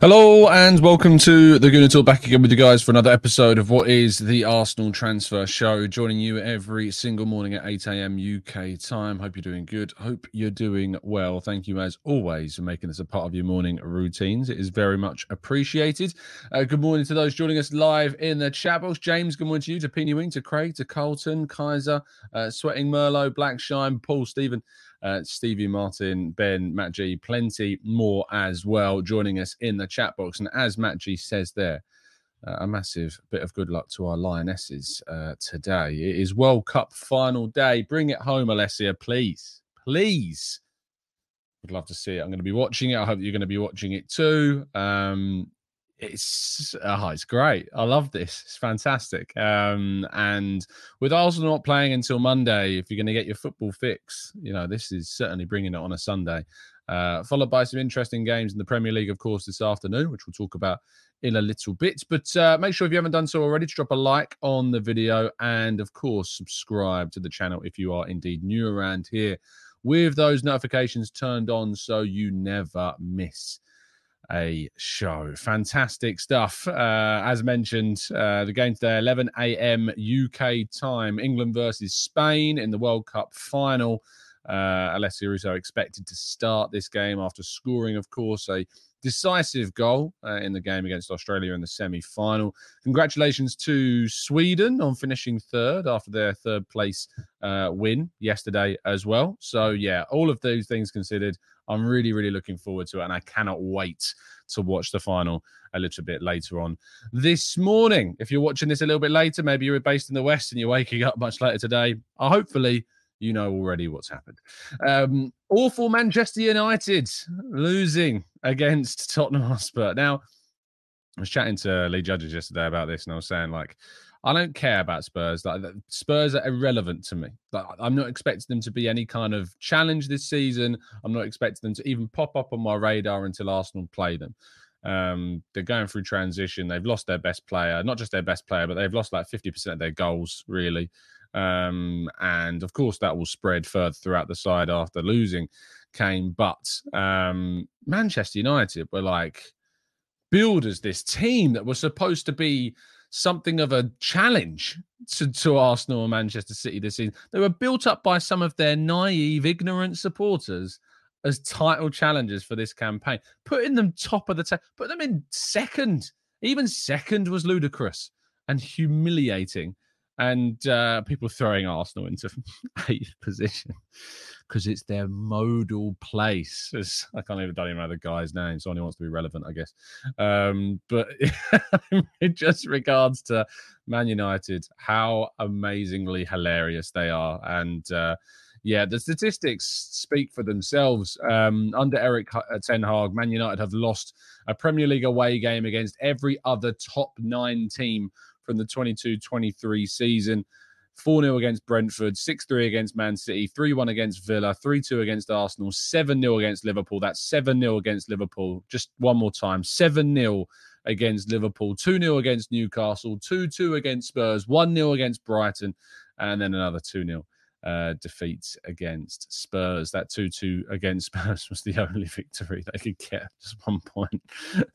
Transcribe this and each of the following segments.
Hello and welcome to the Gooner Talk back again with you guys for another episode of what is the Arsenal Transfer Show. Joining you every single morning at 8 a.m. UK time. Hope you're doing good. Hope you're doing well. Thank you as always for making this a part of your morning routines. It is very much appreciated. Uh, good morning to those joining us live in the chat box. James, good morning to you, to Pini Wing, to Craig, to Carlton, Kaiser, uh, Sweating Merlot, Blackshine, Paul, Stephen uh, Stevie Martin, Ben, Matt G, plenty more as well joining us in the chat box. And as Matt G says there, uh, a massive bit of good luck to our Lionesses uh, today. It is World Cup final day. Bring it home, Alessia, please. Please. Would love to see it. I'm going to be watching it. I hope you're going to be watching it too. Um, it's oh, it's great. I love this. It's fantastic. Um, and with Arsenal not playing until Monday, if you're going to get your football fix, you know this is certainly bringing it on a Sunday. Uh, followed by some interesting games in the Premier League, of course, this afternoon, which we'll talk about in a little bit. But uh, make sure if you haven't done so already, to drop a like on the video and, of course, subscribe to the channel if you are indeed new around here with those notifications turned on so you never miss a show. Fantastic stuff. Uh, as mentioned, uh, the game today, 11 a.m. UK time, England versus Spain in the World Cup final. Uh, Alessia Russo expected to start this game after scoring, of course, a decisive goal uh, in the game against Australia in the semi final. Congratulations to Sweden on finishing third after their third place uh, win yesterday as well. So, yeah, all of those things considered, I'm really, really looking forward to it. And I cannot wait to watch the final a little bit later on this morning. If you're watching this a little bit later, maybe you're based in the West and you're waking up much later today. Uh, hopefully, you know already what's happened. Um, awful Manchester United losing against Tottenham Hotspur. Now, I was chatting to Lee Judges yesterday about this, and I was saying, like, I don't care about Spurs. Like, Spurs are irrelevant to me. Like, I'm not expecting them to be any kind of challenge this season. I'm not expecting them to even pop up on my radar until Arsenal play them. Um, they're going through transition. They've lost their best player, not just their best player, but they've lost like 50% of their goals, really. Um, and of course, that will spread further throughout the side after losing Kane. But um, Manchester United were like builders, this team that was supposed to be something of a challenge to, to Arsenal and Manchester City this season. They were built up by some of their naive, ignorant supporters as title challengers for this campaign, putting them top of the table, put them in second. Even second was ludicrous and humiliating and uh, people throwing Arsenal into eighth position because it's their modal place. It's, I can't even, don't even know the guy's name, so only wants to be relevant, I guess. Um, but in just regards to Man United, how amazingly hilarious they are, and uh, yeah, the statistics speak for themselves. Um, under Erik uh, Ten Hag, Man United have lost a Premier League away game against every other top nine team from the 22 23 season. 4 0 against Brentford, 6 3 against Man City, 3 1 against Villa, 3 2 against Arsenal, 7 0 against Liverpool. That's 7 0 against Liverpool. Just one more time 7 0 against Liverpool, 2 0 against Newcastle, 2 2 against Spurs, 1 0 against Brighton, and then another 2 0 uh, defeat against Spurs. That 2 2 against Spurs was the only victory they could get, just one point,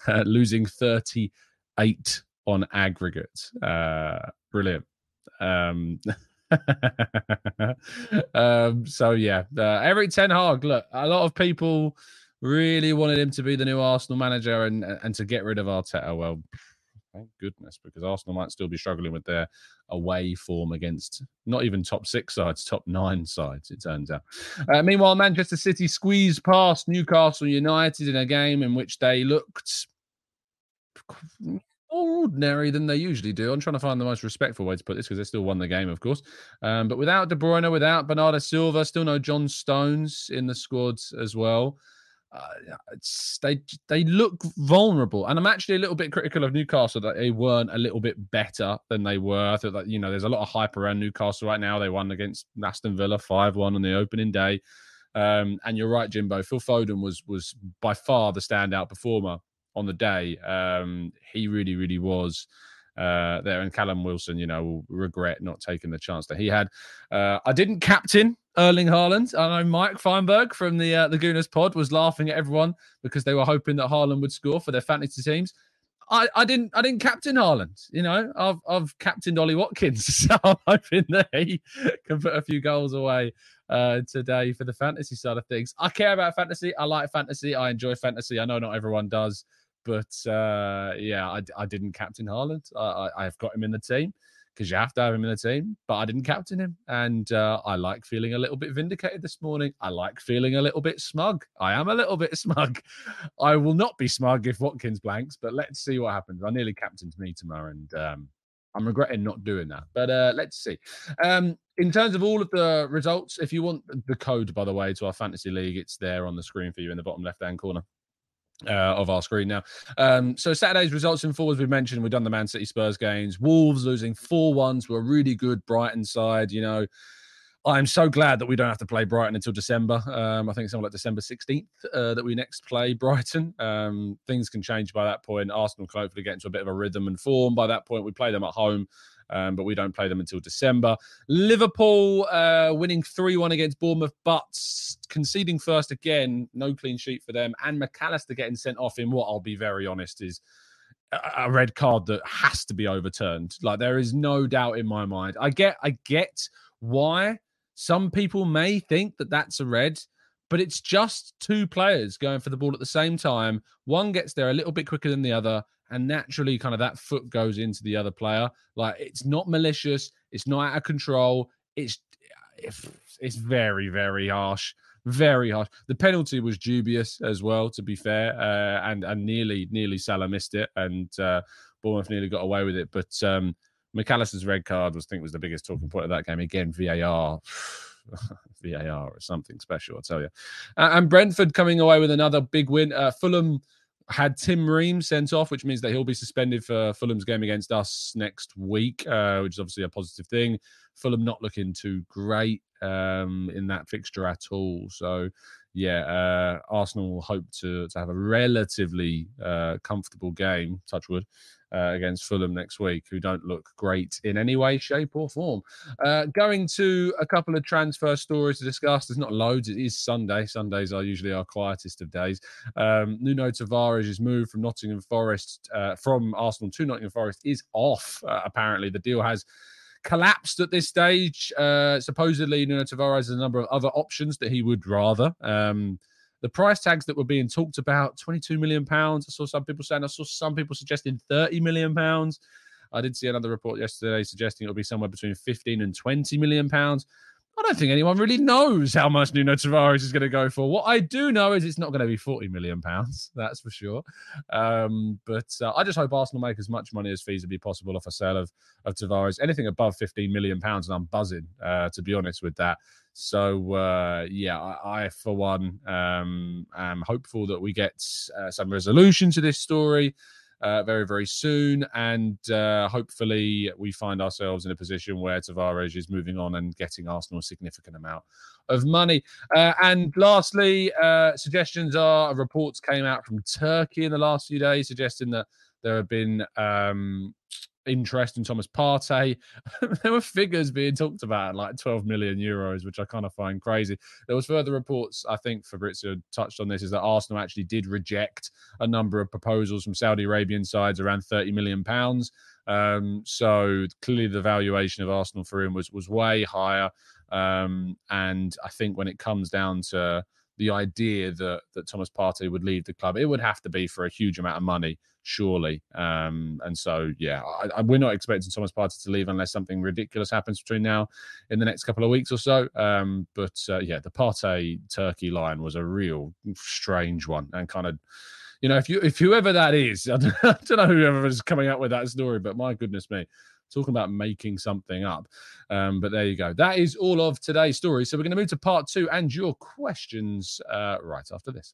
uh, losing 38 on aggregate. Uh, brilliant. Um, um, so yeah, uh, Erik Ten Hag. Look, a lot of people really wanted him to be the new Arsenal manager and and to get rid of Arteta. Well, thank goodness, because Arsenal might still be struggling with their away form against not even top six sides, top nine sides. It turns out. Uh, meanwhile, Manchester City squeezed past Newcastle United in a game in which they looked more ordinary than they usually do. I'm trying to find the most respectful way to put this because they still won the game, of course. Um, but without De Bruyne, without Bernardo Silva, still no John Stones in the squads as well. Uh, they they look vulnerable, and I'm actually a little bit critical of Newcastle that they weren't a little bit better than they were. I thought that you know there's a lot of hype around Newcastle right now. They won against Aston Villa five one on the opening day, um, and you're right, Jimbo. Phil Foden was was by far the standout performer on the day. Um, he really, really was uh, there. And Callum Wilson, you know, will regret not taking the chance that he had. Uh, I didn't captain Erling Haaland. I know Mike Feinberg from the uh, Gooners pod was laughing at everyone because they were hoping that Haaland would score for their fantasy teams. I, I didn't I didn't captain Haaland. You know, I've I've captained Ollie Watkins, so I'm hoping that he can put a few goals away uh, today for the fantasy side of things. I care about fantasy. I like fantasy. I enjoy fantasy. I know not everyone does. But uh, yeah, I, I didn't captain Haaland. I, I, have got him in the team because you have to have him in the team, but I didn't captain him. And uh, I like feeling a little bit vindicated this morning. I like feeling a little bit smug. I am a little bit smug. I will not be smug if Watkins blanks, but let's see what happens. I nearly captained Mitoma and um, I'm regretting not doing that. But uh, let's see. Um, in terms of all of the results, if you want the code, by the way, to our fantasy league, it's there on the screen for you in the bottom left hand corner uh, of our screen now. Um, so Saturday's results in full, as we mentioned, we've done the Man City Spurs games. Wolves losing 4 1 to a really good Brighton side. You know, I'm so glad that we don't have to play Brighton until December. Um, I think it's something like December 16th uh, that we next play Brighton. Um, things can change by that point. Arsenal can hopefully get into a bit of a rhythm and form. By that point, we play them at home um, but we don't play them until December. Liverpool uh, winning 3 1 against Bournemouth, but conceding first again. No clean sheet for them. And Mac Allister getting sent off in what I'll be very honest is a red card that has to be overturned. Like there is no doubt in my mind. I get, I get why some people may think that that's a red, but it's just two players going for the ball at the same time. One gets there a little bit quicker than the other, and naturally kind of that foot goes into the other player. Like it's not malicious, it's not out of control. It's it's very very harsh, very harsh. The penalty was dubious as well, to be fair, uh, and and nearly nearly Salah missed it, and uh, Bournemouth nearly got away with it. But um, Mac Allister's red card was I think was the biggest talking point of that game. Again, VAR. VAR or something special, I'll tell you. Uh, and Brentford coming away with another big win. Uh, Fulham had Tim Ream sent off, which means that he'll be suspended for Fulham's game against us next week, uh, which is obviously a positive thing. Fulham not looking too great um, in that fixture at all. So, yeah, uh, Arsenal hope to to have a relatively uh, comfortable game. Touchwood uh, against Fulham next week, who don't look great in any way, shape, or form. Uh, going to a couple of transfer stories to discuss. There's not loads. It is Sunday. Sundays are usually our quietest of days. Um, Nuno Tavares' move from Nottingham Forest, uh, from Arsenal to Nottingham Forest, is off. Uh, apparently, the deal has collapsed at this stage. Uh, supposedly, Nuno Tavares has a number of other options that he would rather. Um, the price tags that were being talked about 22 million pounds. I saw some people saying, I saw some people suggesting 30 million pounds. I did see another report yesterday suggesting it'll be somewhere between 15 and 20 million pounds. I don't think anyone really knows how much Nuno Tavares is going to go for. What I do know is it's not going to be 40 million pounds, that's for sure. Um, but uh, I just hope Arsenal make as much money as feasibly possible off a sale of, of Tavares. Anything above 15 million pounds, and I'm buzzing, uh, to be honest with that. So uh, yeah, I, I, for one um, am hopeful that we get uh, some resolution to this story uh, very, very soon. And uh, hopefully, we find ourselves in a position where Tavares is moving on and getting Arsenal a significant amount of money. Uh, and lastly, uh, suggestions are reports came out from Turkey in the last few days suggesting that there have been um, interest in Thomas Partey. there were figures being talked about like 12 million euros, which I kind of find crazy. There was further reports, I think Fabrizio touched on this, is that Arsenal actually did reject a number of proposals from Saudi Arabian sides around 30 million pounds. Um, so clearly the valuation of Arsenal for him was was way higher. Um, and I think when it comes down to the idea that that Thomas Partey would leave the club, it would have to be for a huge amount of money surely. Um, and so, yeah, I, I, we're not expecting Thomas Partey to leave unless something ridiculous happens between now in the next couple of weeks or so. Um, but uh, yeah, the Partey Turkey line was a real strange one and kind of. You know, if you if whoever that is, I don't, I don't know whoever is coming up with that story, but my goodness me, talking about making something up. Um, but there you go. That is all of today's story. So we're going to move to part two and your questions uh, right after this.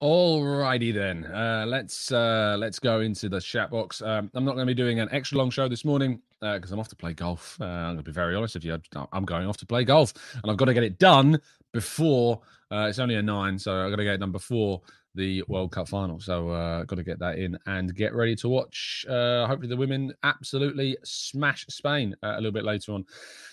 Alrighty then. Uh, let's uh, let's go into the chat box. Um, I'm not going to be doing an extra long show this morning because uh, I'm off to play golf. Uh, I'm going to be very honest with you. I'm going off to play golf, and I've got to get it done before. Uh, it's only a nine, so I've got to get it done before the World Cup final. So uh, got to get that in and get ready to watch. Uh, hopefully, the women absolutely smash Spain a little bit later on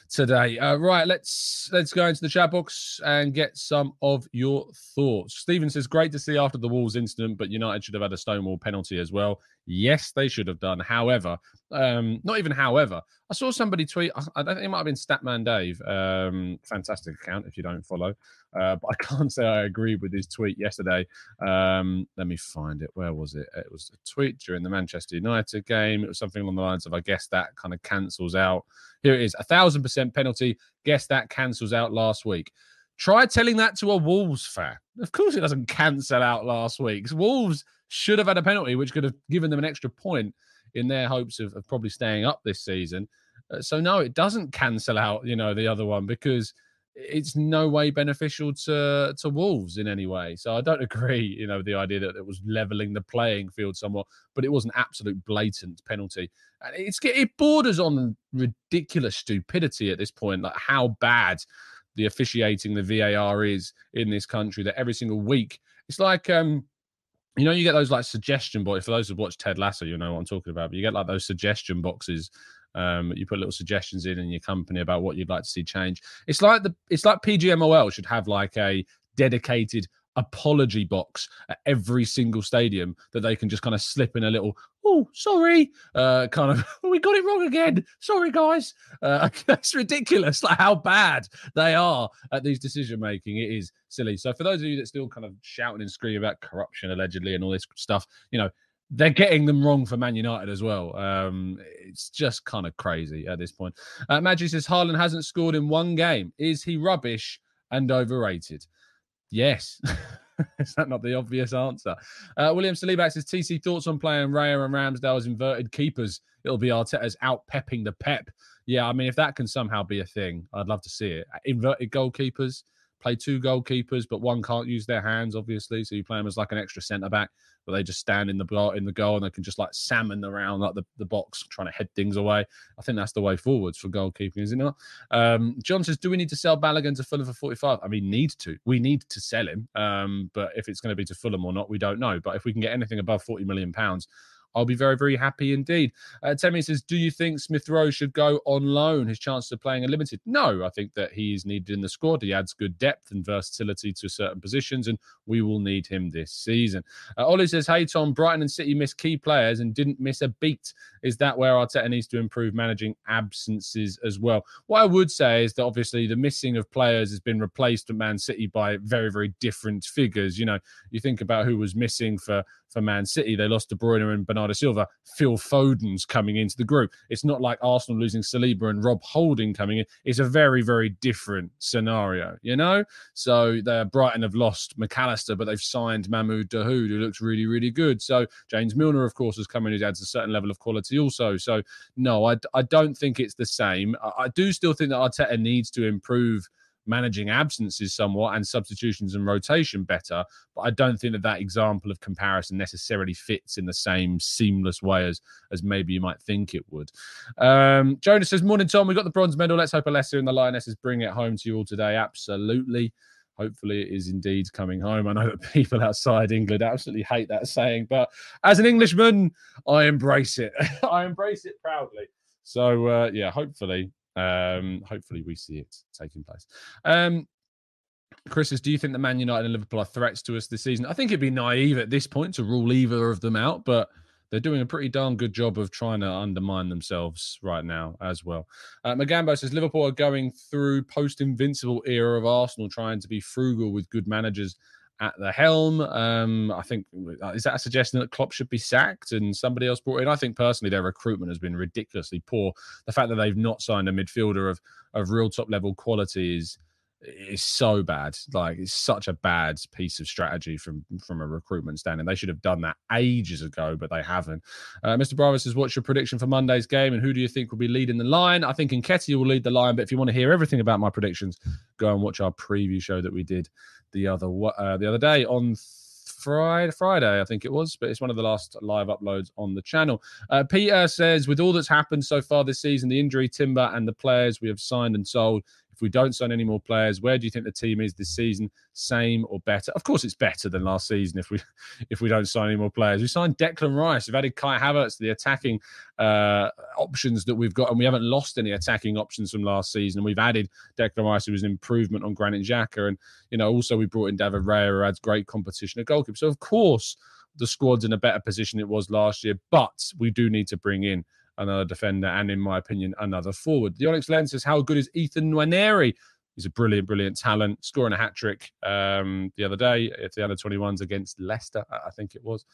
today. Uh, right, let's let's go into the chat box and get some of your thoughts. Stephen says, "Great to see after the Wolves incident, but United should have had a Stonewall penalty as well. Yes, they should have done. However, um, not even however. I saw somebody tweet. I don't think it might have been Statman Dave. Um, fantastic account if you don't follow. Uh, but I can't say I agree with his tweet yesterday. Um, let me find it. Where was it? It was a tweet during the Manchester United game. It was something along the lines of, "I guess that kind of cancels out." Here it is: a thousand percent penalty. Guess that cancels out last week. Try telling that to a Wolves fan. Of course, it doesn't cancel out last week's. Wolves should have had a penalty, which could have given them an extra point in their hopes of, of probably staying up this season. Uh, so no, it doesn't cancel out, you know, the other one because it's no way beneficial to to Wolves in any way. So I don't agree, you know, the idea that it was leveling the playing field somewhat, but it was an absolute blatant penalty. And it's it borders on ridiculous stupidity at this point, like how bad the officiating the VAR is in this country that every single week it's like um you know, you get those like suggestion boxes. For those who've watched Ted Lasso, you know what I'm talking about. But you get like those suggestion boxes. Um, you put little suggestions in in your company about what you'd like to see change. It's like the it's like PGMOL should have like a dedicated apology box at every single stadium that they can just kind of slip in a little oh sorry uh kind of we got it wrong again sorry guys uh that's ridiculous like how bad they are at these decision making it is silly so for those of you that still kind of shouting and screaming about corruption allegedly and all this stuff you know they're getting them wrong for Man United as well. Um, it's just kind of crazy at this point. Uh, Magic says Haaland hasn't scored in one game. Is he rubbish and overrated? Yes. Is that not the obvious answer? Uh, William Salibax says TC thoughts on playing Raya and Ramsdale as inverted keepers. It'll be Arteta's out pepping the pep. Yeah, I mean, if that can somehow be a thing, I'd love to see it. Inverted goalkeepers play two goalkeepers, but one can't use their hands, obviously. So you play them as like an extra centre back, but they just stand in the goal in the goal and they can just like salmon around like the, the box, trying to head things away. I think that's the way forwards for goalkeeping, is it not? Um, John says, Do we need to sell Balogun to Fulham for 45? I mean, need to. We need to sell him. Um, but if it's going to be to Fulham or not, we don't know. But if we can get anything above 40 million pounds, I'll be very, very happy indeed. Uh, Temi says, Do you think Smith Rowe should go on loan? His chances of playing are limited. No, I think that he is needed in the squad. He adds good depth and versatility to certain positions, and we will need him this season. Uh, Ollie says, Hey, Tom, Brighton and City missed key players and didn't miss a beat. Is that where Arteta needs to improve managing absences as well? What I would say is that obviously the missing of players has been replaced at Man City by very, very different figures. You know, you think about who was missing for for Man City. They lost De Bruyne and Bernardo Silva. Phil Foden's coming into the group. It's not like Arsenal losing Saliba and Rob Holding coming in. It's a very, very different scenario, you know? So Brighton have lost Mac Allister, but they've signed Mahmoud Dahoud, who looks really, really good. So James Milner, of course, has come in, who adds a certain level of quality also. So no, I, I don't think it's the same. I, I do still think that Arteta needs to improve – managing absences somewhat and substitutions and rotation better. But I don't think that that example of comparison necessarily fits in the same seamless way as as maybe you might think it would. Um, Jonas says, "Morning, Tom. We got the bronze medal. Let's hope Alessia and the Lionesses bring it home to you all today. Absolutely." Hopefully, it is indeed coming home. I know that people outside England absolutely hate that saying, but as an Englishman, I embrace it. I embrace it proudly. So, uh, yeah, hopefully um, hopefully, we see it taking place. Um, Chris says, Do you think that Man United and Liverpool are threats to us this season? I think it'd be naive at this point to rule either of them out, but they're doing a pretty darn good job of trying to undermine themselves right now as well. Uh, Magambo says Liverpool are going through post invincible era of Arsenal, trying to be frugal with good managers at the helm. Um, I think uh, is that a suggestion that Klopp should be sacked and somebody else brought in? I think personally their recruitment has been ridiculously poor. The fact that they've not signed a midfielder of of real top level quality is is so bad. Like it's such a bad piece of strategy from from a recruitment standing. They should have done that ages ago, but they haven't. Uh, Mr. Bravo says, "What's your prediction for Monday's game, and who do you think will be leading the line?" I think Nketiah will lead the line, but if you want to hear everything about my predictions, go and watch our preview show that we did the other uh, the other day on. Friday, Friday, I think it was, but it's one of the last live uploads on the channel. Uh, Peter says, with all that's happened so far this season, the injury, Timber, and the players we have signed and sold, if we don't sign any more players, where do you think the team is this season? Same or better? Of course, it's better than last season if we if we don't sign any more players. We signed Declan Rice. We've added Kai Havertz, the attacking uh, options that we've got, and we haven't lost any attacking options from last season. We've added Declan Rice, who was an improvement on Granit Xhaka, and you know also we brought in David Raya, who adds great competition at goalkeeper. So of course the squad's in a better position it was last year, but we do need to bring in another defender, and in my opinion, another forward. The Onyx Lens says, How good is Ethan Nwaneri? He's a brilliant, brilliant talent, scoring a hat trick um, the other day at the under 21s against Leicester, I think it was.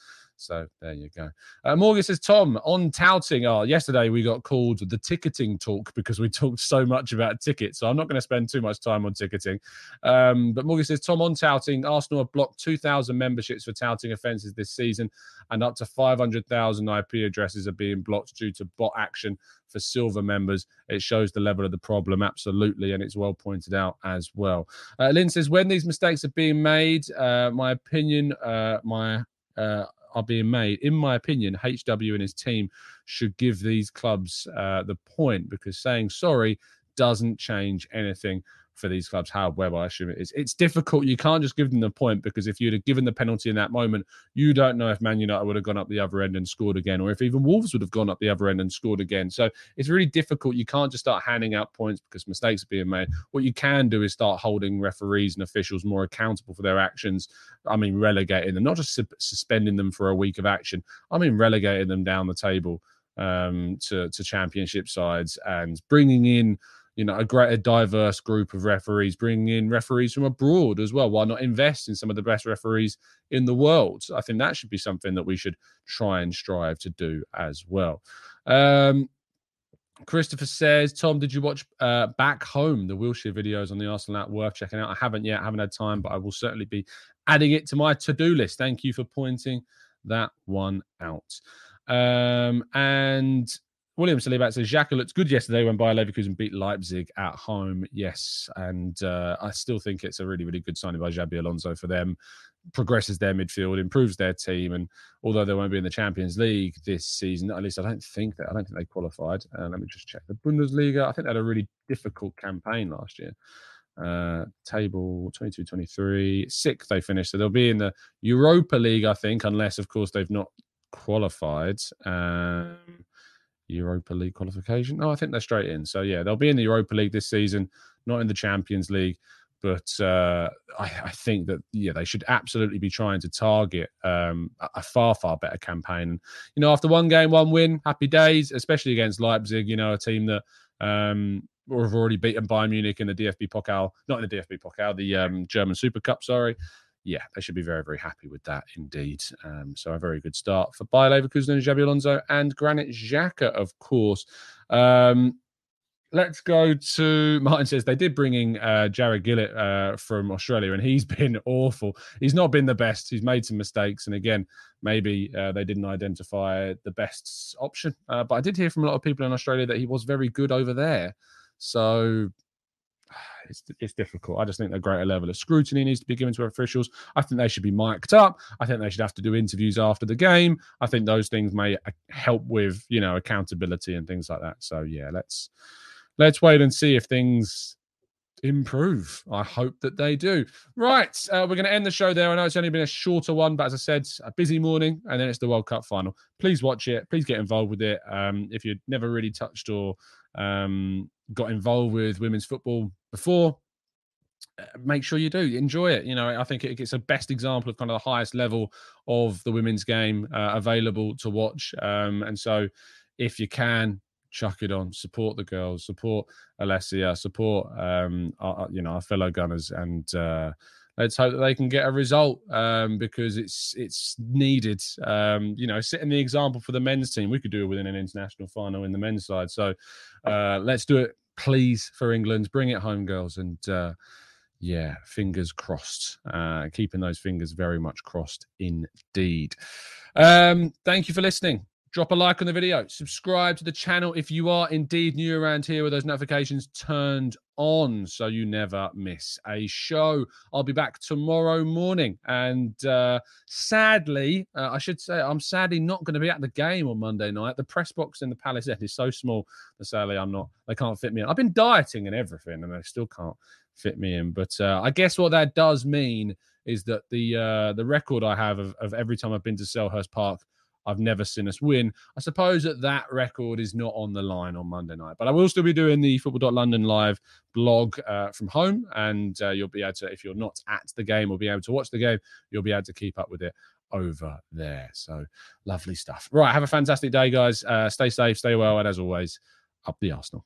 So there you go. Uh, Morgan says, Tom, on touting. Oh, yesterday we got called the ticketing talk because we talked so much about tickets. So I'm not going to spend too much time on ticketing. Um, but Morgan says, Tom, on touting, Arsenal have blocked 2,000 memberships for touting offences this season, and up to 500,000 IP addresses are being blocked due to bot action for silver members. It shows the level of the problem, absolutely, and it's well pointed out as well. Uh, Lynn says, when these mistakes are being made, uh, my opinion, uh, my uh, are being made. In my opinion, HW and his team should give these clubs uh, the point because saying sorry doesn't change anything for these clubs. However, I assume it is. It's difficult. You can't just give them the point because if you'd have given the penalty in that moment, you don't know if Man United would have gone up the other end and scored again, or if even Wolves would have gone up the other end and scored again. So it's really difficult. You can't just start handing out points because mistakes are being made. What you can do is start holding referees and officials more accountable for their actions. I mean, relegating them, not just su- suspending them for a week of action. I mean, relegating them down the table um, to to championship sides and bringing in you know, a greater diverse group of referees, bringing in referees from abroad as well. Why not invest in some of the best referees in the world? I think that should be something that we should try and strive to do as well. Um, Christopher says, Tom, did you watch uh, Back Home, the Wilshere videos on the Arsenal app? Worth checking out. I haven't yet, haven't had time, but I will certainly be adding it to my to do list. Thank you for pointing that one out. Um, and William Salibat says Xhaka looked good yesterday when Bayer Leverkusen beat Leipzig at home. Yes, and uh, I still think it's a really, really good signing by Xabi Alonso for them. Progresses their midfield, improves their team, and although they won't be in the Champions League this season, at least I don't think that I don't think they qualified. Uh, let me just check the Bundesliga. I think they had a really difficult campaign last year. Uh, table 22 23, sixth they finished. So they'll be in the Europa League, I think, unless, of course, they've not qualified. Um, Europa League qualification. No, I think they're straight in. So yeah, they'll be in the Europa League this season, not in the Champions League. But uh, I, I, think that yeah, they should absolutely be trying to target um, a far far better campaign. You know, after one game, one win, happy days, especially against Leipzig. You know, a team that um, have already beaten Bayern Munich in the DFB Pokal, not in the DFB Pokal, the um, German Super Cup. Sorry, yeah, they should be very, very happy with that indeed. Um, so a very good start for Bayer Leverkusen and Xabi Alonso and Granit Xhaka, of course. Um, let's go to Martin says they did bring in uh, Jarred Gillett uh, from Australia, and he's been awful. He's not been the best. He's made some mistakes, and again, maybe uh, they didn't identify the best option. Uh, but I did hear from a lot of people in Australia that he was very good over there. So it's, it's difficult. I just think a greater level of scrutiny needs to be given to officials. I think they should be mic'd up. I think they should have to do interviews after the game. I think those things may uh, help with you know accountability and things like that. So yeah, let's let's wait and see if things improve. I hope that they do. Right, uh, we're going to end the show there. I know it's only been a shorter one, but as I said, a busy morning, and then it's the World Cup final. Please watch it. Please get involved with it. Um, if you've never really touched or um, got involved with women's football before, uh, make sure you do enjoy it. You know, I think it's a best example of kind of the highest level of the women's game uh, available to watch. Um, and so, if you can, chuck it on, support the girls, support Alessia, support um, our, you know our fellow gunners, and uh, let's hope that they can get a result um, because it's it's needed. Um, you know, setting the example for the men's team, we could do it within an international final in the men's side. So uh, let's do it, please, for England. Bring it home, girls, and uh, yeah, fingers crossed. Uh, keeping those fingers very much crossed indeed. Um, thank you for listening drop a like on the video, subscribe to the channel if you are indeed new around here with those notifications turned on so you never miss a show. I'll be back tomorrow morning. And uh, sadly, uh, I should say, I'm sadly not going to be at the game on Monday night. The press box in the Palace is so small that sadly I'm not, they can't fit me in. I've been dieting and everything and they still can't fit me in. But uh, I guess what that does mean is that the uh, the record I have of, of every time I've been to Selhurst Park I've never seen us win. I suppose that that record is not on the line on Monday night, but I will still be doing the Football.London live blog uh, from home, and uh, you'll be able to, if you're not at the game or be able to watch the game, you'll be able to keep up with it over there. So lovely stuff. Right, have a fantastic day, guys. Uh, stay safe, stay well, and as always, up the Arsenal.